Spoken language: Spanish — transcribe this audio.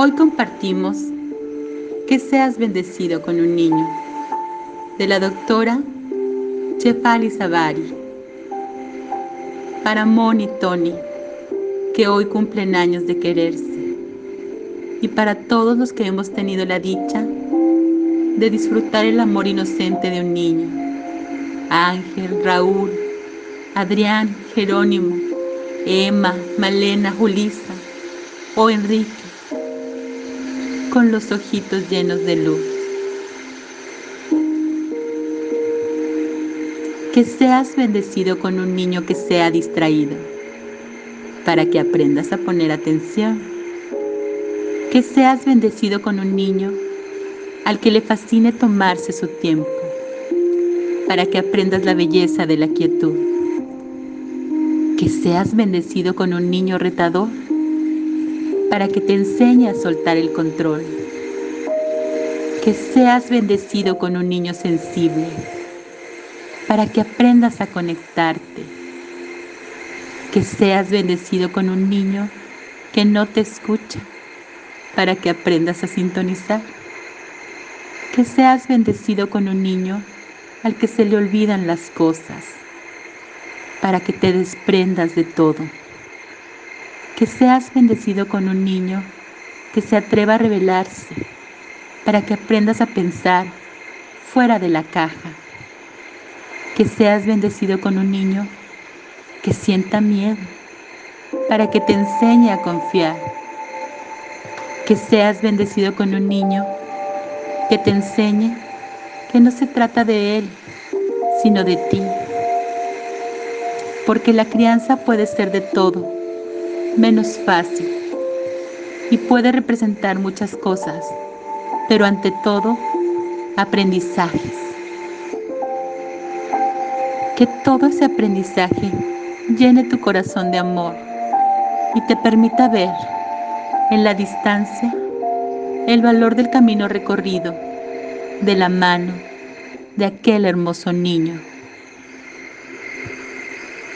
Hoy compartimos que seas bendecido con un niño de la doctora Chefali Zavari para Moni y Tony que hoy cumplen años de quererse y para todos los que hemos tenido la dicha de disfrutar el amor inocente de un niño Ángel, Raúl, Adrián, Jerónimo, Emma, Malena, Julisa o Enrique, con los ojitos llenos de luz. Que seas bendecido con un niño que sea distraído, para que aprendas a poner atención. Que seas bendecido con un niño al que le fascine tomarse su tiempo para que aprendas la belleza de la quietud. Que seas bendecido con un niño retador para que te enseñe a soltar el control. Que seas bendecido con un niño sensible para que aprendas a conectarte. Que seas bendecido con un niño que no te escucha para que aprendas a sintonizar. Que seas bendecido con un niño al que se le olvidan las cosas, para que te desprendas de todo. Que seas bendecido con un niño que se atreva a revelarse, para que aprendas a pensar fuera de la caja. Que seas bendecido con un niño que sienta miedo, para que te enseñe a confiar. Que seas bendecido con un niño que te enseñe que no se trata de Él, sino de ti. Porque la crianza puede ser de todo, menos fácil, y puede representar muchas cosas, pero ante todo, aprendizajes. Que todo ese aprendizaje llene tu corazón de amor y te permita ver en la distancia el valor del camino recorrido de la mano de aquel hermoso niño.